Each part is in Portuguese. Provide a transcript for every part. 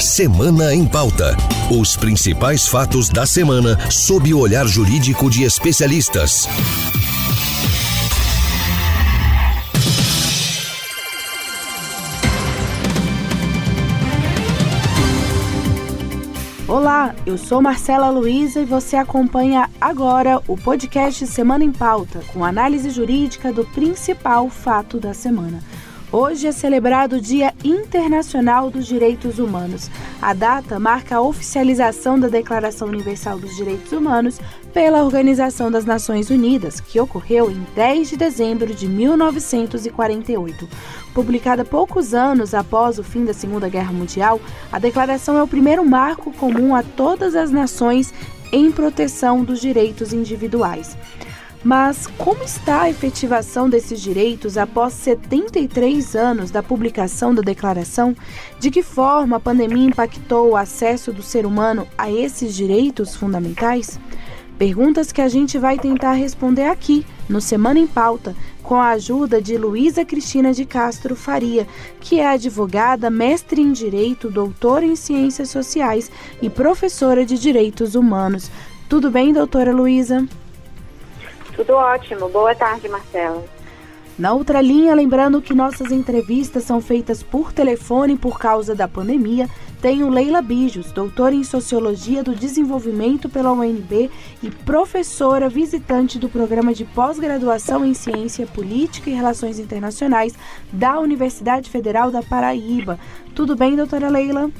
Semana em Pauta. Os principais fatos da semana sob o olhar jurídico de especialistas. Olá, eu sou Marcela Luiza e você acompanha agora o podcast Semana em Pauta, com análise jurídica do principal fato da semana. Hoje é celebrado o Dia Internacional dos Direitos Humanos. A data marca a oficialização da Declaração Universal dos Direitos Humanos pela Organização das Nações Unidas, que ocorreu em 10 de dezembro de 1948. Publicada poucos anos após o fim da Segunda Guerra Mundial, a declaração é o primeiro marco comum a todas as nações em proteção dos direitos individuais. Mas como está a efetivação desses direitos após 73 anos da publicação da declaração? De que forma a pandemia impactou o acesso do ser humano a esses direitos fundamentais? Perguntas que a gente vai tentar responder aqui, no Semana em Pauta, com a ajuda de Luísa Cristina de Castro Faria, que é advogada, mestre em Direito, doutora em Ciências Sociais e professora de Direitos Humanos. Tudo bem, doutora Luísa? Tudo ótimo. Boa tarde, Marcela. Na outra linha, lembrando que nossas entrevistas são feitas por telefone por causa da pandemia, tenho Leila Bijos, doutora em Sociologia do Desenvolvimento pela UNB e professora visitante do programa de pós-graduação em Ciência Política e Relações Internacionais da Universidade Federal da Paraíba. Tudo bem, doutora Leila?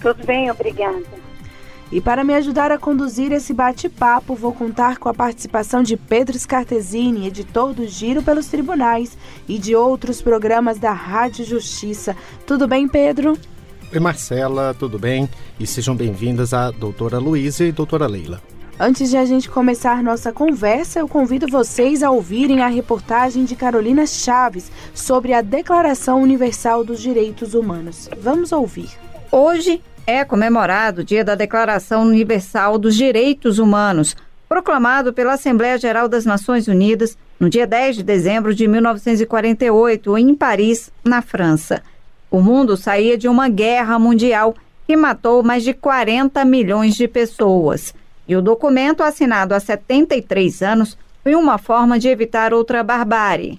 Tudo bem, obrigada. E para me ajudar a conduzir esse bate-papo, vou contar com a participação de Pedro Scartesini, editor do Giro pelos Tribunais, e de outros programas da Rádio Justiça. Tudo bem, Pedro? Oi, Marcela, tudo bem? E sejam bem-vindas a doutora Luísa e doutora Leila. Antes de a gente começar nossa conversa, eu convido vocês a ouvirem a reportagem de Carolina Chaves sobre a Declaração Universal dos Direitos Humanos. Vamos ouvir. Hoje é comemorado o Dia da Declaração Universal dos Direitos Humanos, proclamado pela Assembleia Geral das Nações Unidas no dia 10 de dezembro de 1948, em Paris, na França. O mundo saía de uma guerra mundial que matou mais de 40 milhões de pessoas. E o documento, assinado há 73 anos, foi uma forma de evitar outra barbárie.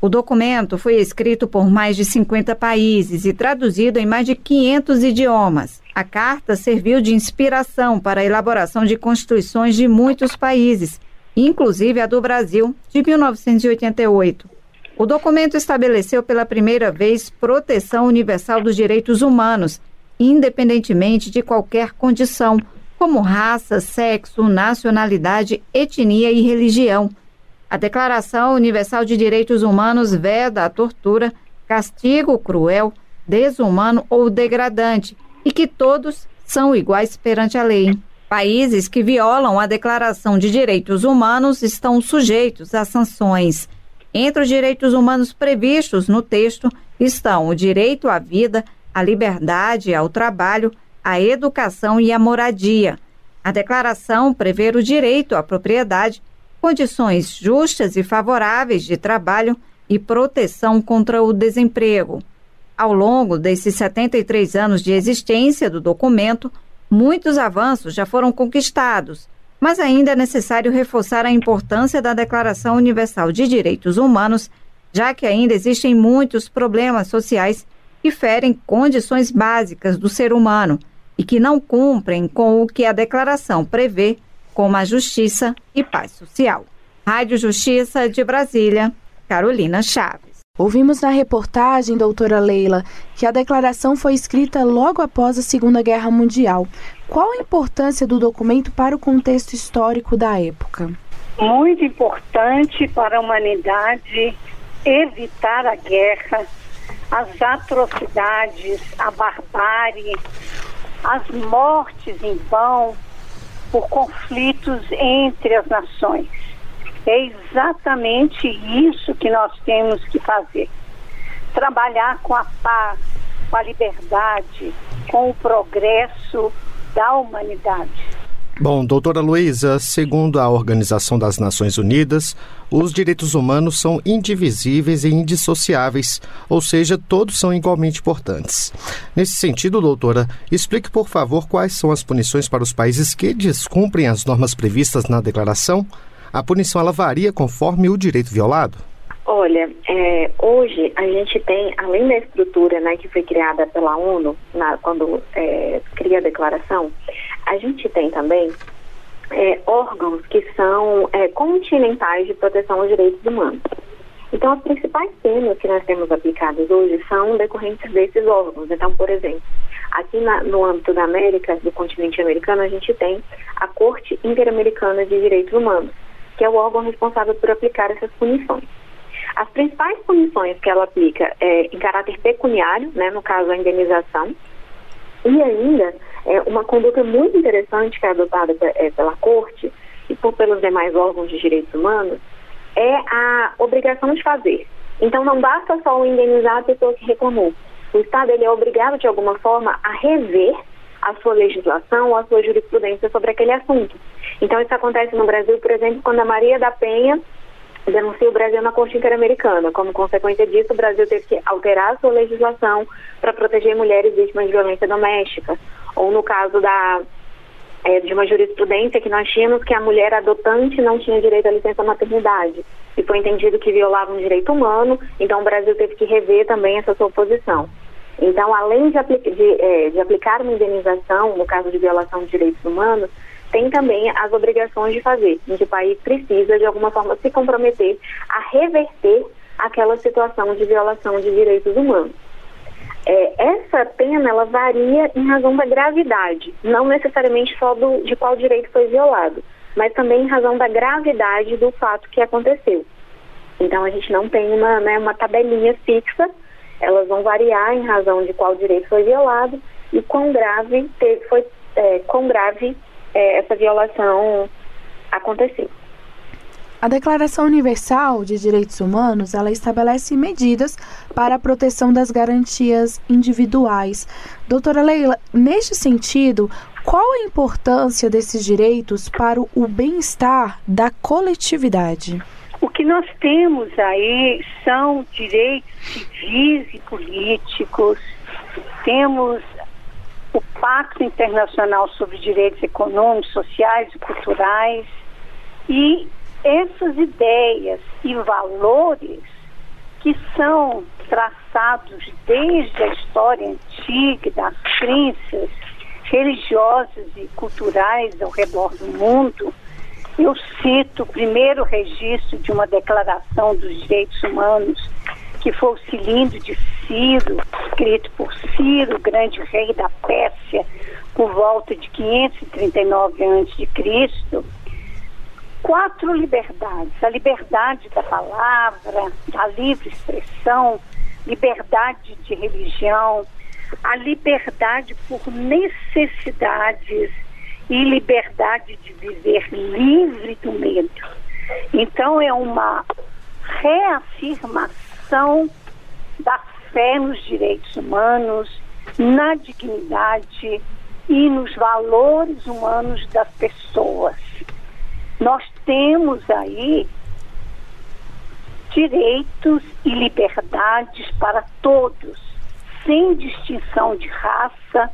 O documento foi escrito por mais de 50 países e traduzido em mais de 500 idiomas. A carta serviu de inspiração para a elaboração de constituições de muitos países, inclusive a do Brasil, de 1988. O documento estabeleceu pela primeira vez proteção universal dos direitos humanos, independentemente de qualquer condição, como raça, sexo, nacionalidade, etnia e religião a Declaração Universal de Direitos Humanos veda a tortura, castigo cruel, desumano ou degradante e que todos são iguais perante a lei. Países que violam a Declaração de Direitos Humanos estão sujeitos a sanções. Entre os direitos humanos previstos no texto estão o direito à vida, à liberdade, ao trabalho, à educação e à moradia. A declaração prevê o direito à propriedade condições justas e favoráveis de trabalho e proteção contra o desemprego. Ao longo desses 73 anos de existência do documento, muitos avanços já foram conquistados, mas ainda é necessário reforçar a importância da Declaração Universal de Direitos Humanos, já que ainda existem muitos problemas sociais que ferem condições básicas do ser humano e que não cumprem com o que a declaração prevê como a justiça e paz social. Rádio Justiça de Brasília, Carolina Chaves. Ouvimos na reportagem, doutora Leila, que a declaração foi escrita logo após a Segunda Guerra Mundial. Qual a importância do documento para o contexto histórico da época? Muito importante para a humanidade evitar a guerra, as atrocidades, a barbárie, as mortes em vão, por conflitos entre as nações. É exatamente isso que nós temos que fazer. Trabalhar com a paz, com a liberdade, com o progresso da humanidade. Bom, doutora Luísa, segundo a Organização das Nações Unidas, os direitos humanos são indivisíveis e indissociáveis, ou seja, todos são igualmente importantes. Nesse sentido, doutora, explique, por favor, quais são as punições para os países que descumprem as normas previstas na declaração. A punição ela varia conforme o direito violado? Olha, é, hoje a gente tem, além da estrutura né, que foi criada pela ONU na, quando é, cria a declaração, a gente tem também é, órgãos que são é, continentais de proteção aos direitos humanos. Então, as principais penas que nós temos aplicadas hoje são decorrentes desses órgãos. Então, por exemplo, aqui na, no âmbito da América, do continente americano, a gente tem a Corte Interamericana de Direitos Humanos, que é o órgão responsável por aplicar essas punições. As principais punições que ela aplica é em caráter pecuniário, né, no caso a indenização, e ainda é, uma conduta muito interessante que é adotada é, pela Corte e por, pelos demais órgãos de direitos humanos é a obrigação de fazer. Então não basta só indenizar a pessoa que reclamou. O Estado ele é obrigado de alguma forma a rever a sua legislação ou a sua jurisprudência sobre aquele assunto. Então isso acontece no Brasil, por exemplo, quando a Maria da Penha denuncia o Brasil na Corte Interamericana. Como consequência disso, o Brasil teve que alterar sua legislação para proteger mulheres vítimas de violência doméstica. Ou no caso da, é, de uma jurisprudência que nós tínhamos que a mulher adotante não tinha direito à licença maternidade. E foi entendido que violava um direito humano, então o Brasil teve que rever também essa sua posição. Então, além de, apli de, é, de aplicar uma indenização, no caso de violação de direitos humanos, tem também as obrigações de fazer, em que o país precisa, de alguma forma, se comprometer a reverter aquela situação de violação de direitos humanos. É, essa pena ela varia em razão da gravidade, não necessariamente só do, de qual direito foi violado, mas também em razão da gravidade do fato que aconteceu. Então a gente não tem uma, né, uma tabelinha fixa, elas vão variar em razão de qual direito foi violado e quão grave foi, é, quão grave é, essa violação aconteceu. A Declaração Universal de Direitos Humanos, ela estabelece medidas para a proteção das garantias individuais. Doutora Leila, neste sentido, qual a importância desses direitos para o bem-estar da coletividade? O que nós temos aí são direitos civis e políticos, temos Pacto Internacional sobre Direitos Econômicos, Sociais e Culturais. E essas ideias e valores que são traçados desde a história antiga das crenças religiosas e culturais ao redor do mundo, eu cito o primeiro registro de uma declaração dos direitos humanos que foi o cilindro de Ciro, escrito por Ciro, grande rei da Pérsia, por volta de 539 a.C., quatro liberdades: a liberdade da palavra, da livre expressão, liberdade de religião, a liberdade por necessidades e liberdade de viver livre do medo. Então, é uma reafirmação da fé nos direitos humanos, na dignidade e nos valores humanos das pessoas. Nós temos aí direitos e liberdades para todos, sem distinção de raça,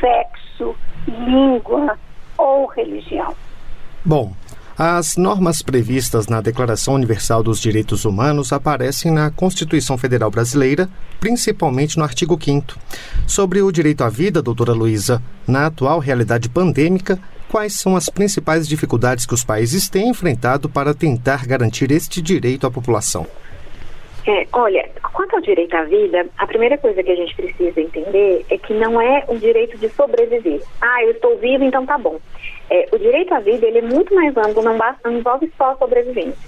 sexo, língua ou religião. Bom, as normas previstas na Declaração Universal dos Direitos Humanos aparecem na Constituição Federal Brasileira, principalmente no artigo 5 Sobre o direito à vida, doutora Luísa, na atual realidade pandêmica, quais são as principais dificuldades que os países têm enfrentado para tentar garantir este direito à população? É, olha, quanto ao direito à vida, a primeira coisa que a gente precisa entender é que não é o direito de sobreviver. Ah, eu estou vivo, então tá bom. É, o direito à vida ele é muito mais amplo, não, basta, não envolve só a sobrevivência.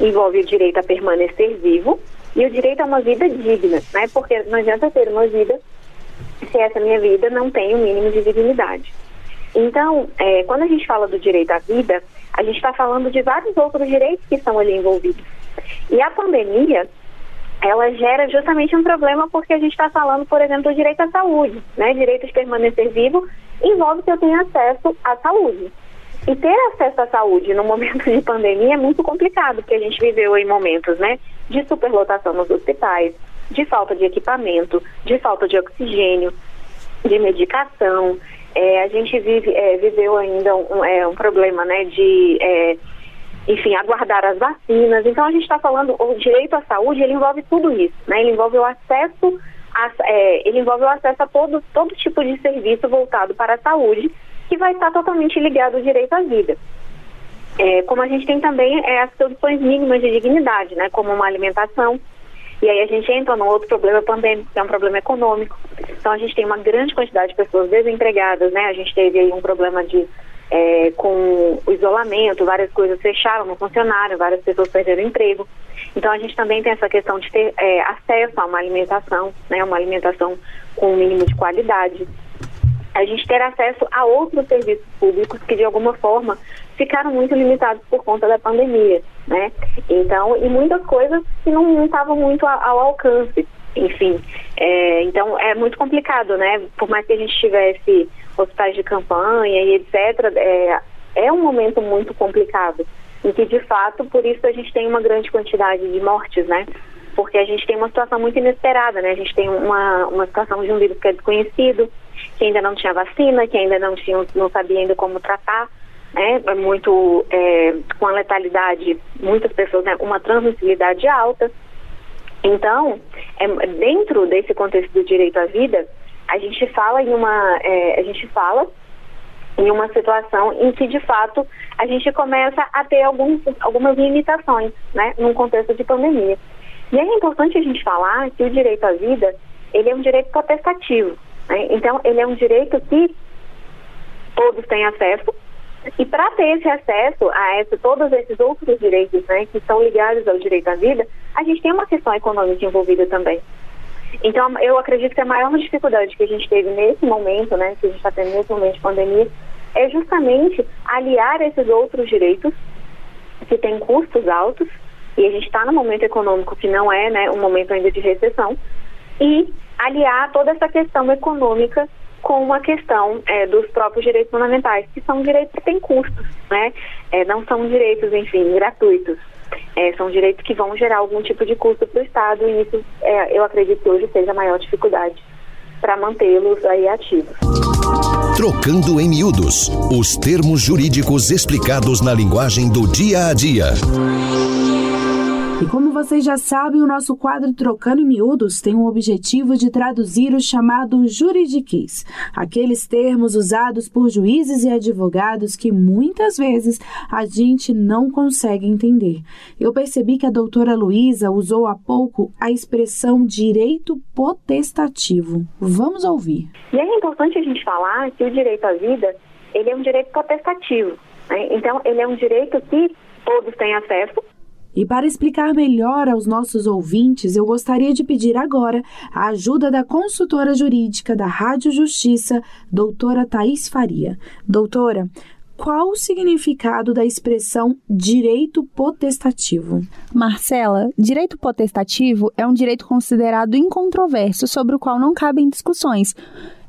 Envolve o direito a permanecer vivo e o direito a uma vida digna, né? Porque não adianta ter uma vida se essa minha vida não tem o um mínimo de dignidade. Então, é, quando a gente fala do direito à vida, a gente está falando de vários outros direitos que estão ali envolvidos. E a pandemia, ela gera justamente um problema porque a gente está falando, por exemplo, do direito à saúde, né? Direito de permanecer vivo envolve que eu tenha acesso à saúde. E ter acesso à saúde no momento de pandemia é muito complicado, porque a gente viveu em momentos né, de superlotação nos hospitais, de falta de equipamento, de falta de oxigênio, de medicação. É, a gente vive, é, viveu ainda um, é, um, problema né, de, é, enfim, aguardar as vacinas. Então a gente está falando, o direito à saúde, ele envolve tudo isso, né? Ele envolve o acesso, é, ele envolve o acesso a todo, todo tipo de serviço voltado para a saúde que vai estar totalmente ligado ao direito à vida. É, como a gente tem também é, as condições mínimas de dignidade, né, como uma alimentação. E aí a gente entra num outro problema pandêmico, que é um problema econômico. Então a gente tem uma grande quantidade de pessoas desempregadas, né? A gente teve aí um problema de é, com o isolamento, várias coisas fecharam, não funcionaram, várias pessoas perderam emprego. Então a gente também tem essa questão de ter é, acesso a uma alimentação, né? Uma alimentação com um mínimo de qualidade a gente ter acesso a outros serviços públicos que de alguma forma ficaram muito limitados por conta da pandemia, né? Então, e muitas coisas que não estavam muito ao alcance, enfim. É, então, é muito complicado, né? Por mais que a gente tivesse hospitais de campanha e etc., é, é um momento muito complicado, em que, de fato, por isso a gente tem uma grande quantidade de mortes, né? Porque a gente tem uma situação muito inesperada, né? A gente tem uma, uma situação de um vírus que é desconhecido, que ainda não tinha vacina, que ainda não, tinha, não sabia ainda como tratar, né? É muito, é, com a letalidade, muitas pessoas, né? uma transmissibilidade alta. Então, é, dentro desse contexto do direito à vida, a gente fala em uma, é, a gente fala em uma situação em que, de fato, a gente começa a ter alguns, algumas limitações, né, num contexto de pandemia. E é importante a gente falar que o direito à vida, ele é um direito potestativo. Né? Então, ele é um direito que todos têm acesso. E para ter esse acesso a esse, todos esses outros direitos né, que estão ligados ao direito à vida, a gente tem uma questão econômica envolvida também. Então, eu acredito que a maior dificuldade que a gente teve nesse momento, né, que a gente está tendo nesse momento de pandemia, é justamente aliar esses outros direitos que têm custos altos, e a gente está num momento econômico que não é né, um momento ainda de recessão, e aliar toda essa questão econômica com uma questão é, dos próprios direitos fundamentais, que são direitos que têm custos, né? É, não são direitos, enfim, gratuitos. É, são direitos que vão gerar algum tipo de custo para o Estado e isso é, eu acredito que hoje seja a maior dificuldade para mantê-los aí ativos. Trocando em miúdos, os termos jurídicos explicados na linguagem do dia a dia. E como vocês já sabem, o nosso quadro Trocando em Miúdos tem o objetivo de traduzir o chamado juridiquês, aqueles termos usados por juízes e advogados que muitas vezes a gente não consegue entender. Eu percebi que a doutora Luísa usou há pouco a expressão direito potestativo. Vamos ouvir. E é importante a gente falar que o direito à vida ele é um direito potestativo. Né? Então, ele é um direito que todos têm acesso, e para explicar melhor aos nossos ouvintes, eu gostaria de pedir agora a ajuda da consultora jurídica da Rádio Justiça, doutora Thais Faria. Doutora, qual o significado da expressão direito potestativo? Marcela, direito potestativo é um direito considerado incontroverso sobre o qual não cabem discussões.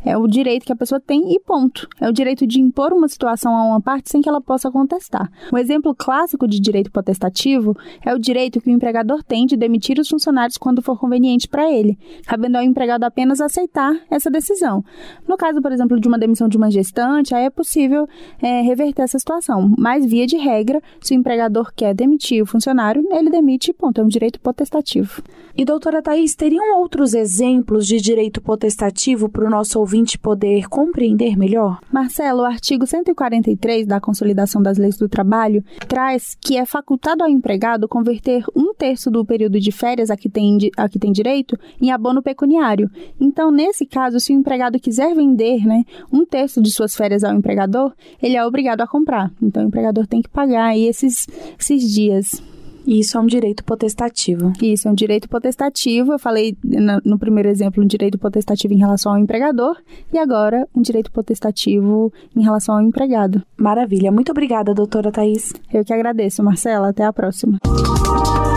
É o direito que a pessoa tem e ponto. É o direito de impor uma situação a uma parte sem que ela possa contestar. Um exemplo clássico de direito potestativo é o direito que o empregador tem de demitir os funcionários quando for conveniente para ele, cabendo ao empregado apenas aceitar essa decisão. No caso, por exemplo, de uma demissão de uma gestante, aí é possível é, reverter essa situação. Mas, via de regra, se o empregador quer demitir o funcionário, ele demite e ponto. É um direito potestativo. E, doutora Thais, teriam outros exemplos de direito potestativo para o nosso ouvinte poder compreender melhor? Marcelo, o artigo 143 da Consolidação das Leis do Trabalho traz que é facultado ao empregado converter um terço do período de férias a que tem, a que tem direito em abono pecuniário. Então, nesse caso, se o empregado quiser vender né, um terço de suas férias ao empregador, ele é obrigado a comprar. Então, o empregador tem que pagar aí esses, esses dias. E isso é um direito potestativo. Isso é um direito potestativo. Eu falei no, no primeiro exemplo um direito potestativo em relação ao empregador e agora um direito potestativo em relação ao empregado. Maravilha. Muito obrigada, doutora Thais. Eu que agradeço, Marcela. Até a próxima.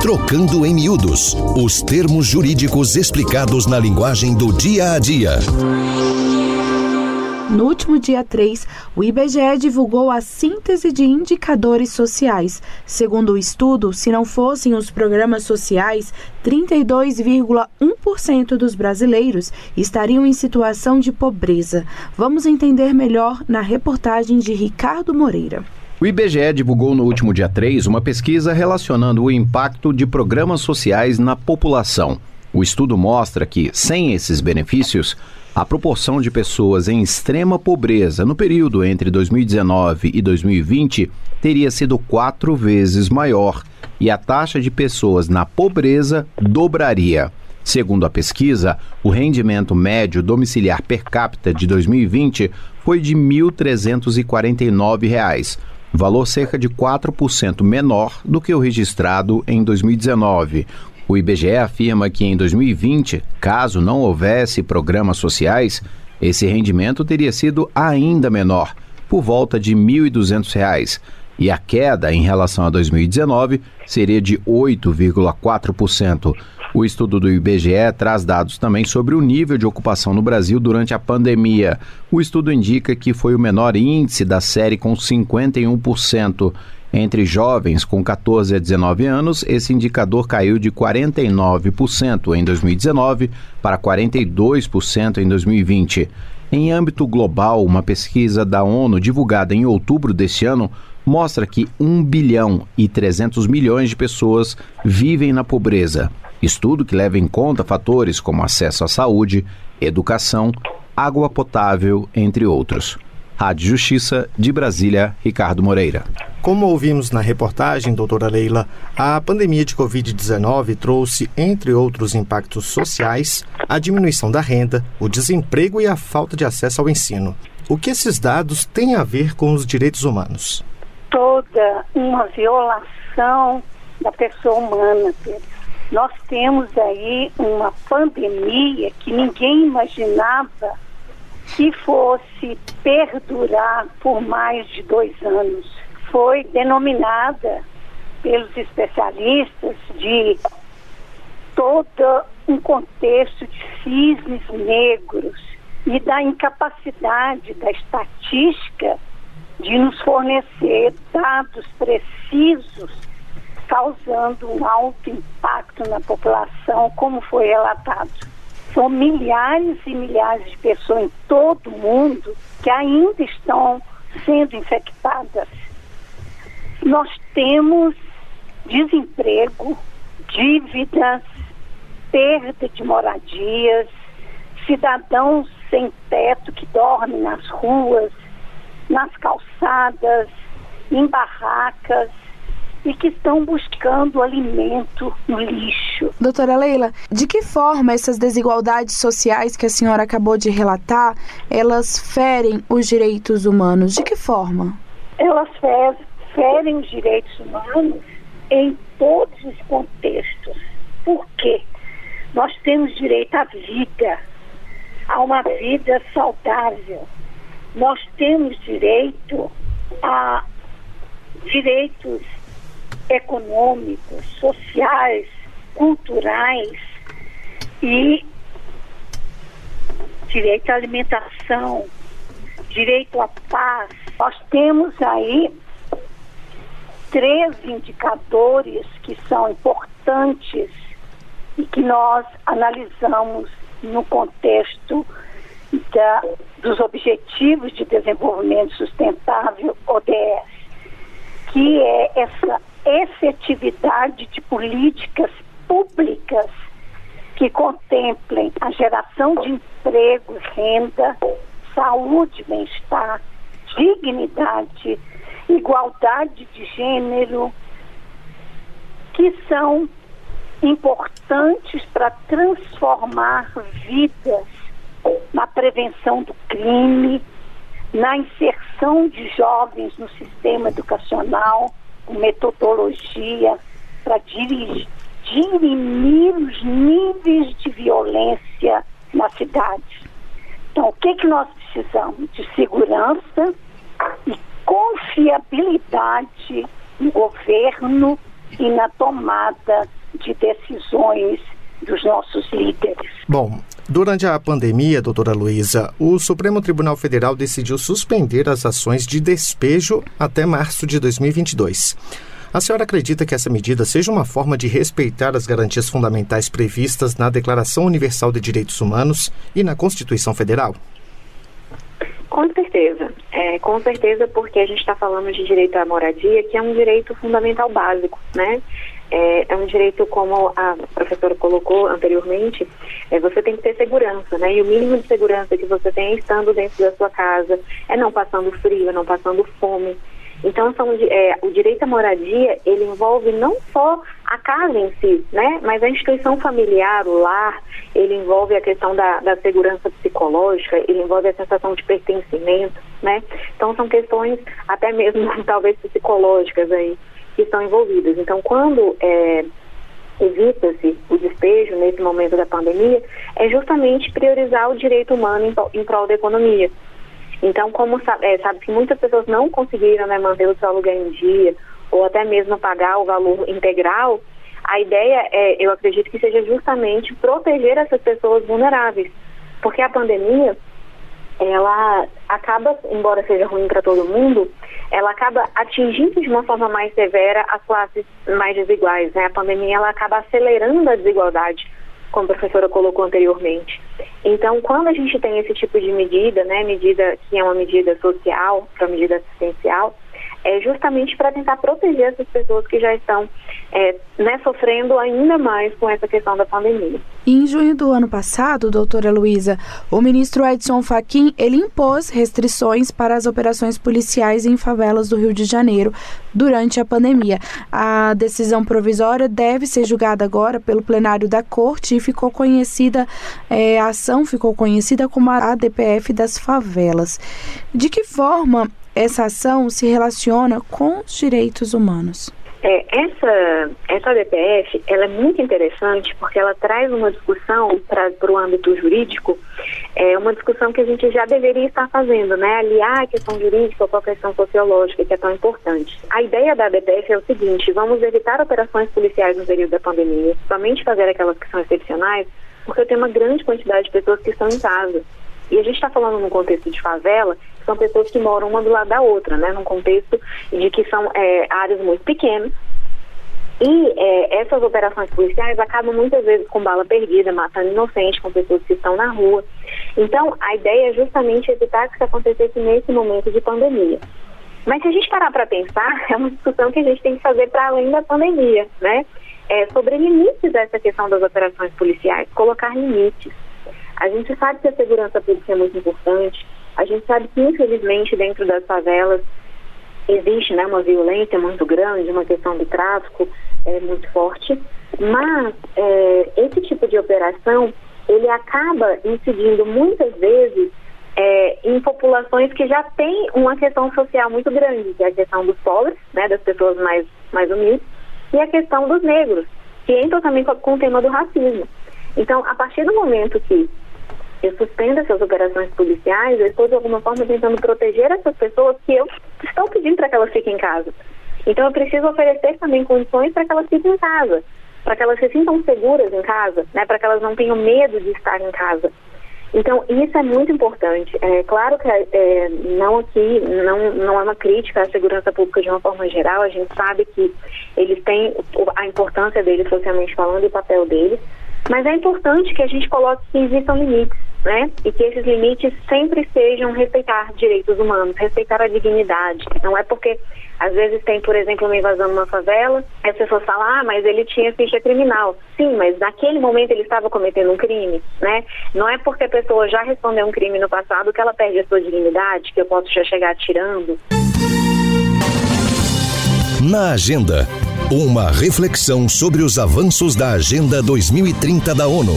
Trocando em miúdos os termos jurídicos explicados na linguagem do dia a dia. No último dia 3, o IBGE divulgou a síntese de indicadores sociais. Segundo o estudo, se não fossem os programas sociais, 32,1% dos brasileiros estariam em situação de pobreza. Vamos entender melhor na reportagem de Ricardo Moreira. O IBGE divulgou no último dia 3 uma pesquisa relacionando o impacto de programas sociais na população. O estudo mostra que, sem esses benefícios, a proporção de pessoas em extrema pobreza no período entre 2019 e 2020 teria sido quatro vezes maior e a taxa de pessoas na pobreza dobraria. Segundo a pesquisa, o rendimento médio domiciliar per capita de 2020 foi de R$ 1.349, valor cerca de 4% menor do que o registrado em 2019, o IBGE afirma que em 2020, caso não houvesse programas sociais, esse rendimento teria sido ainda menor, por volta de R$ 1.200, e a queda em relação a 2019 seria de 8,4%. O estudo do IBGE traz dados também sobre o nível de ocupação no Brasil durante a pandemia. O estudo indica que foi o menor índice da série com 51%. Entre jovens com 14 a 19 anos, esse indicador caiu de 49% em 2019 para 42% em 2020. Em âmbito global, uma pesquisa da ONU divulgada em outubro deste ano mostra que 1 bilhão e 300 milhões de pessoas vivem na pobreza. Estudo que leva em conta fatores como acesso à saúde, educação, água potável, entre outros. Rádio Justiça de Brasília, Ricardo Moreira. Como ouvimos na reportagem, doutora Leila, a pandemia de Covid-19 trouxe, entre outros impactos sociais, a diminuição da renda, o desemprego e a falta de acesso ao ensino. O que esses dados têm a ver com os direitos humanos? Toda uma violação da pessoa humana, Pedro. Nós temos aí uma pandemia que ninguém imaginava que fosse perdurar por mais de dois anos. Foi denominada pelos especialistas de todo um contexto de cisnes negros e da incapacidade da estatística de nos fornecer dados precisos, causando um alto impacto na população, como foi relatado. São milhares e milhares de pessoas em todo o mundo que ainda estão sendo infectadas. Nós temos desemprego, dívidas, perda de moradias, cidadãos sem teto que dormem nas ruas, nas calçadas, em barracas, e que estão buscando alimento no lixo. Doutora Leila, de que forma essas desigualdades sociais que a senhora acabou de relatar, elas ferem os direitos humanos? De que forma? Elas ferem os direitos humanos em todos os contextos. Por quê? Nós temos direito à vida, a uma vida saudável. Nós temos direito a direitos econômicos, sociais, culturais e direito à alimentação, direito à paz. Nós temos aí três indicadores que são importantes e que nós analisamos no contexto da, dos Objetivos de Desenvolvimento Sustentável, ODS, que é essa efetividade de políticas públicas que contemplem a geração de emprego, renda, saúde, bem-estar, dignidade, igualdade de gênero, que são importantes para transformar vidas na prevenção do crime, na inserção de jovens no sistema educacional, metodologia para dirimir os níveis de violência na cidade. Então, o que, que nós precisamos? De segurança e confiabilidade no governo e na tomada de decisões dos nossos líderes. Bom, Durante a pandemia, doutora Luísa, o Supremo Tribunal Federal decidiu suspender as ações de despejo até março de 2022. A senhora acredita que essa medida seja uma forma de respeitar as garantias fundamentais previstas na Declaração Universal de Direitos Humanos e na Constituição Federal? Com certeza. É, com certeza, porque a gente está falando de direito à moradia, que é um direito fundamental básico, né? É, é, um direito, como a professora colocou anteriormente, é, você tem que ter segurança, né? E o mínimo de segurança que você tem estando dentro da sua casa é não passando frio, é não passando fome, então, são, é, o direito à moradia, ele envolve não só a casa em si, né, mas a instituição familiar, o lar, ele envolve a questão da, da segurança psicológica, ele envolve a sensação de pertencimento, né. Então, são questões até mesmo, talvez, psicológicas aí, que estão envolvidas. Então, quando é, evita-se o despejo nesse momento da pandemia, é justamente priorizar o direito humano em, em prol da economia. Então, como sabe, é, sabe que muitas pessoas não conseguiram né, manter o seu aluguel em dia, ou até mesmo pagar o valor integral, a ideia, é, eu acredito que seja justamente proteger essas pessoas vulneráveis. Porque a pandemia, ela acaba, embora seja ruim para todo mundo, ela acaba atingindo de uma forma mais severa as classes mais desiguais. Né? A pandemia ela acaba acelerando a desigualdade como a professora colocou anteriormente. Então, quando a gente tem esse tipo de medida, né, medida que é uma medida social, uma medida assistencial, é justamente para tentar proteger essas pessoas que já estão é, né, sofrendo ainda mais com essa questão da pandemia. Em junho do ano passado, doutora Luísa, o ministro Edson Fachin ele impôs restrições para as operações policiais em favelas do Rio de Janeiro durante a pandemia. A decisão provisória deve ser julgada agora pelo plenário da corte e ficou conhecida, é, a ação ficou conhecida como a ADPF das favelas. De que forma essa ação se relaciona com os direitos humanos? É, essa, essa DPF ela é muito interessante porque ela traz uma discussão para o âmbito jurídico, é uma discussão que a gente já deveria estar fazendo, né? Aliar a questão jurídica com a questão sociológica, que é tão importante. A ideia da DPF é o seguinte: vamos evitar operações policiais no período da pandemia, somente fazer aquelas que são excepcionais, porque tem uma grande quantidade de pessoas que estão em casa. E a gente está falando num contexto de favela, são pessoas que moram uma do lado da outra, né? Num contexto de que são é, áreas muito pequenas. E é, essas operações policiais acabam muitas vezes com bala perdida, matando inocentes, com pessoas que estão na rua. Então, a ideia é justamente evitar que isso acontecesse nesse momento de pandemia. Mas se a gente parar para pensar, é uma discussão que a gente tem que fazer para além da pandemia, né? É sobre limites dessa questão das operações policiais, colocar limites. A gente sabe que a segurança pública é muito importante, a gente sabe que, infelizmente, dentro das favelas existe né, uma violência muito grande, uma questão do tráfico é, muito forte, mas é, esse tipo de operação ele acaba incidindo muitas vezes é, em populações que já têm uma questão social muito grande, que é a questão dos pobres, né, das pessoas mais, mais humildes, e a questão dos negros, que entra também com, o tema do racismo. Então, a partir do momento que eu suspendo essas operações policiais, eu estou de alguma forma tentando proteger essas pessoas que eu estou pedindo para que elas fiquem em casa. Então eu preciso oferecer também condições para que elas fiquem em casa, para que elas se sintam seguras em casa, né, para que elas não tenham medo de estar em casa. Então, isso é muito importante. É claro que é, não aqui, não, não é uma crítica à segurança pública de uma forma geral, a gente sabe que eles têm a importância deles socialmente falando e o papel deles, mas é importante que a gente coloque que existam limites né? E que esses limites sempre sejam respeitar direitos humanos, respeitar a dignidade. Não é porque às vezes tem, por exemplo, uma invasão numa favela, as pessoas falam, ah, mas ele tinha ficha criminal. Sim, mas naquele momento ele estava cometendo um crime, né? Não é porque a pessoa já respondeu um crime no passado que ela perde a sua dignidade, que eu posso já chegar atirando. Na agenda, uma reflexão sobre os avanços da Agenda 2030 da ONU.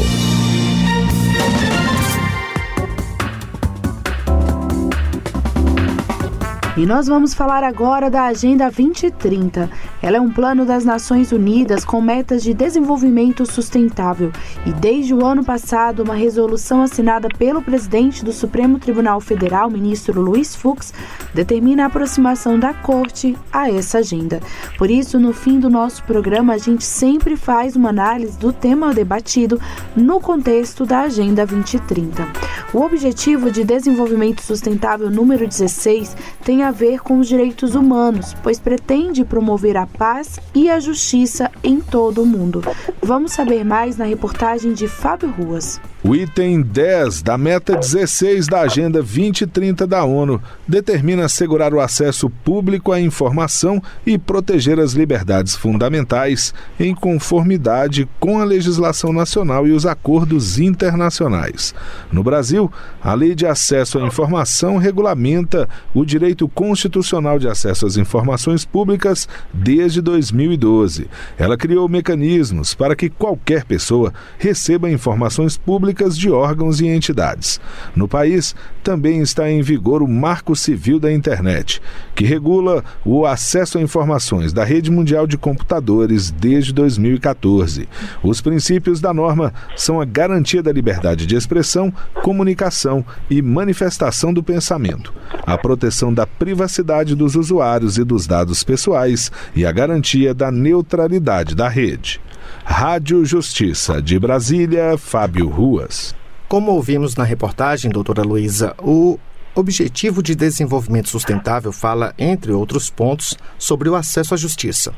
E nós vamos falar agora da Agenda 2030. Ela é um plano das Nações Unidas com metas de desenvolvimento sustentável. E desde o ano passado, uma resolução assinada pelo presidente do Supremo Tribunal Federal, ministro Luiz Fux, determina a aproximação da Corte a essa agenda. Por isso, no fim do nosso programa, a gente sempre faz uma análise do tema debatido no contexto da Agenda 2030. O Objetivo de Desenvolvimento Sustentável número 16 tem a ver com os direitos humanos, pois pretende promover a paz e a justiça em todo o mundo. Vamos saber mais na reportagem de Fábio Ruas. O item 10 da meta 16 da Agenda 2030 da ONU determina assegurar o acesso público à informação e proteger as liberdades fundamentais em conformidade com a legislação nacional e os acordos internacionais. No Brasil, a Lei de Acesso à Informação regulamenta o direito constitucional de acesso às informações públicas desde 2012. Ela criou mecanismos para que qualquer pessoa receba informações públicas públicas de órgãos e entidades. No país, também está em vigor o Marco Civil da Internet, que regula o acesso a informações da Rede Mundial de Computadores desde 2014. Os princípios da norma são a garantia da liberdade de expressão, comunicação e manifestação do pensamento, a proteção da privacidade dos usuários e dos dados pessoais e a garantia da neutralidade da rede. Rádio Justiça de Brasília, Fábio Ruas. Como ouvimos na reportagem, doutora Luísa, o Objetivo de Desenvolvimento Sustentável fala, entre outros pontos, sobre o acesso à justiça.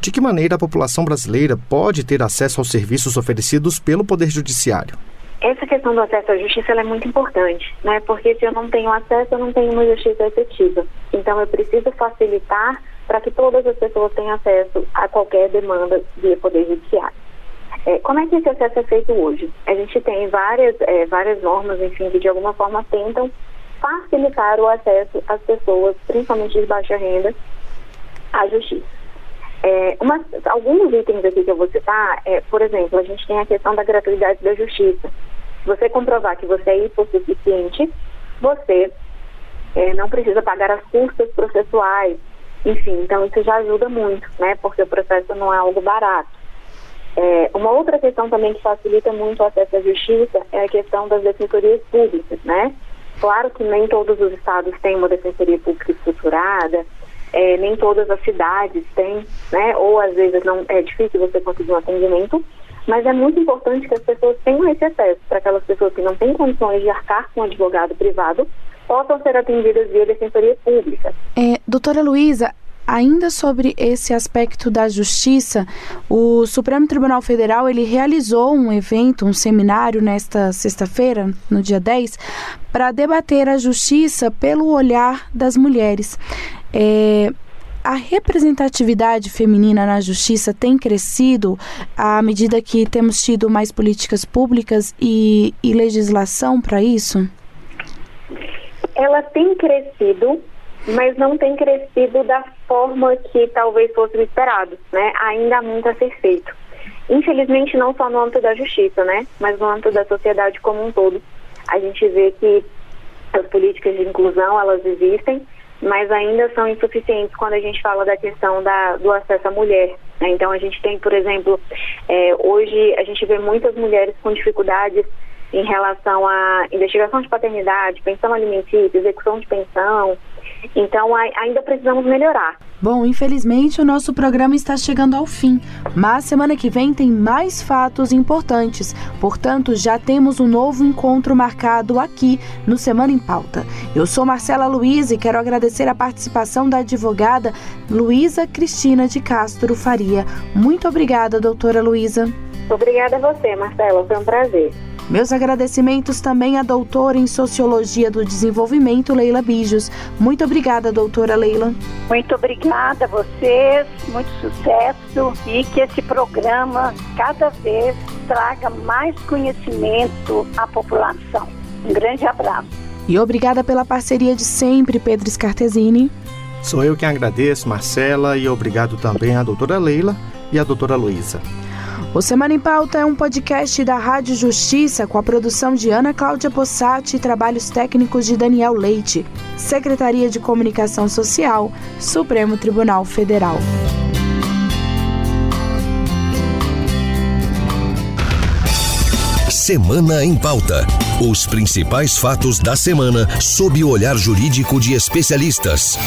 De que maneira a população brasileira pode ter acesso aos serviços oferecidos pelo Poder Judiciário? Essa questão do acesso à justiça é muito importante, né? porque se eu não tenho acesso, eu não tenho uma justiça efetiva. Então, eu preciso facilitar para que todas as pessoas tenham acesso a qualquer demanda via Poder Judiciário. É, como é que esse acesso é feito hoje? A gente tem várias, é, várias normas, enfim, que de alguma forma tentam facilitar o acesso às pessoas, principalmente de baixa renda, à justiça. É, uma, alguns itens aqui que eu vou citar, é, por exemplo, a gente tem a questão da gratuidade da justiça. Se você comprovar que você é hipossuficiente, você é, não precisa pagar as custas processuais enfim, então isso já ajuda muito, né? Porque o processo não é algo barato. É, uma outra questão também que facilita muito o acesso à justiça é a questão das defensorias públicas, né? Claro que nem todos os estados têm uma defensoria pública estruturada, é, nem todas as cidades têm, né? Ou às vezes não é difícil você conseguir um atendimento, mas é muito importante que as pessoas tenham esse acesso para aquelas pessoas que não têm condições de arcar com um advogado privado possam ser atendidas via defensoria pública. É, doutora Luísa, Ainda sobre esse aspecto da justiça, o Supremo Tribunal Federal ele realizou um evento, um seminário nesta sexta-feira, no dia 10, para debater a justiça pelo olhar das mulheres. É, a representatividade feminina na justiça tem crescido à medida que temos tido mais políticas públicas e, e legislação para isso? Ela tem crescido, mas não tem crescido da forma que talvez fosse esperado, né? Ainda há muito a ser feito. Infelizmente, não só no âmbito da justiça, né? Mas no âmbito da sociedade como um todo. A gente vê que as políticas de inclusão, elas existem, mas ainda são insuficientes quando a gente fala da questão da, do acesso à mulher. Né? Então, a gente tem, por exemplo, é, hoje a gente vê muitas mulheres com dificuldades em relação à investigação de paternidade, pensão alimentícia, execução de pensão. Então, ainda precisamos melhorar. Bom, infelizmente o nosso programa está chegando ao fim, mas semana que vem tem mais fatos importantes. Portanto, já temos um novo encontro marcado aqui no Semana em Pauta. Eu sou Marcela Luiz e quero agradecer a participação da advogada Luísa Cristina de Castro Faria. Muito obrigada, doutora Luísa. Obrigada a você, Marcela. Foi um prazer. Meus agradecimentos também à doutora em Sociologia do Desenvolvimento, Leila Bijos. Muito obrigada, doutora Leila. Muito obrigada a vocês, muito sucesso e que esse programa cada vez traga mais conhecimento à população. Um grande abraço. E obrigada pela parceria de sempre, Pedro Scartesini. Sou eu quem agradeço, Marcela, e obrigado também à doutora Leila e à doutora Luísa. O Semana em Pauta é um podcast da Rádio Justiça com a produção de Ana Cláudia Possati e trabalhos técnicos de Daniel Leite, Secretaria de Comunicação Social, Supremo Tribunal Federal. Semana em Pauta. Os principais fatos da semana sob o olhar jurídico de especialistas.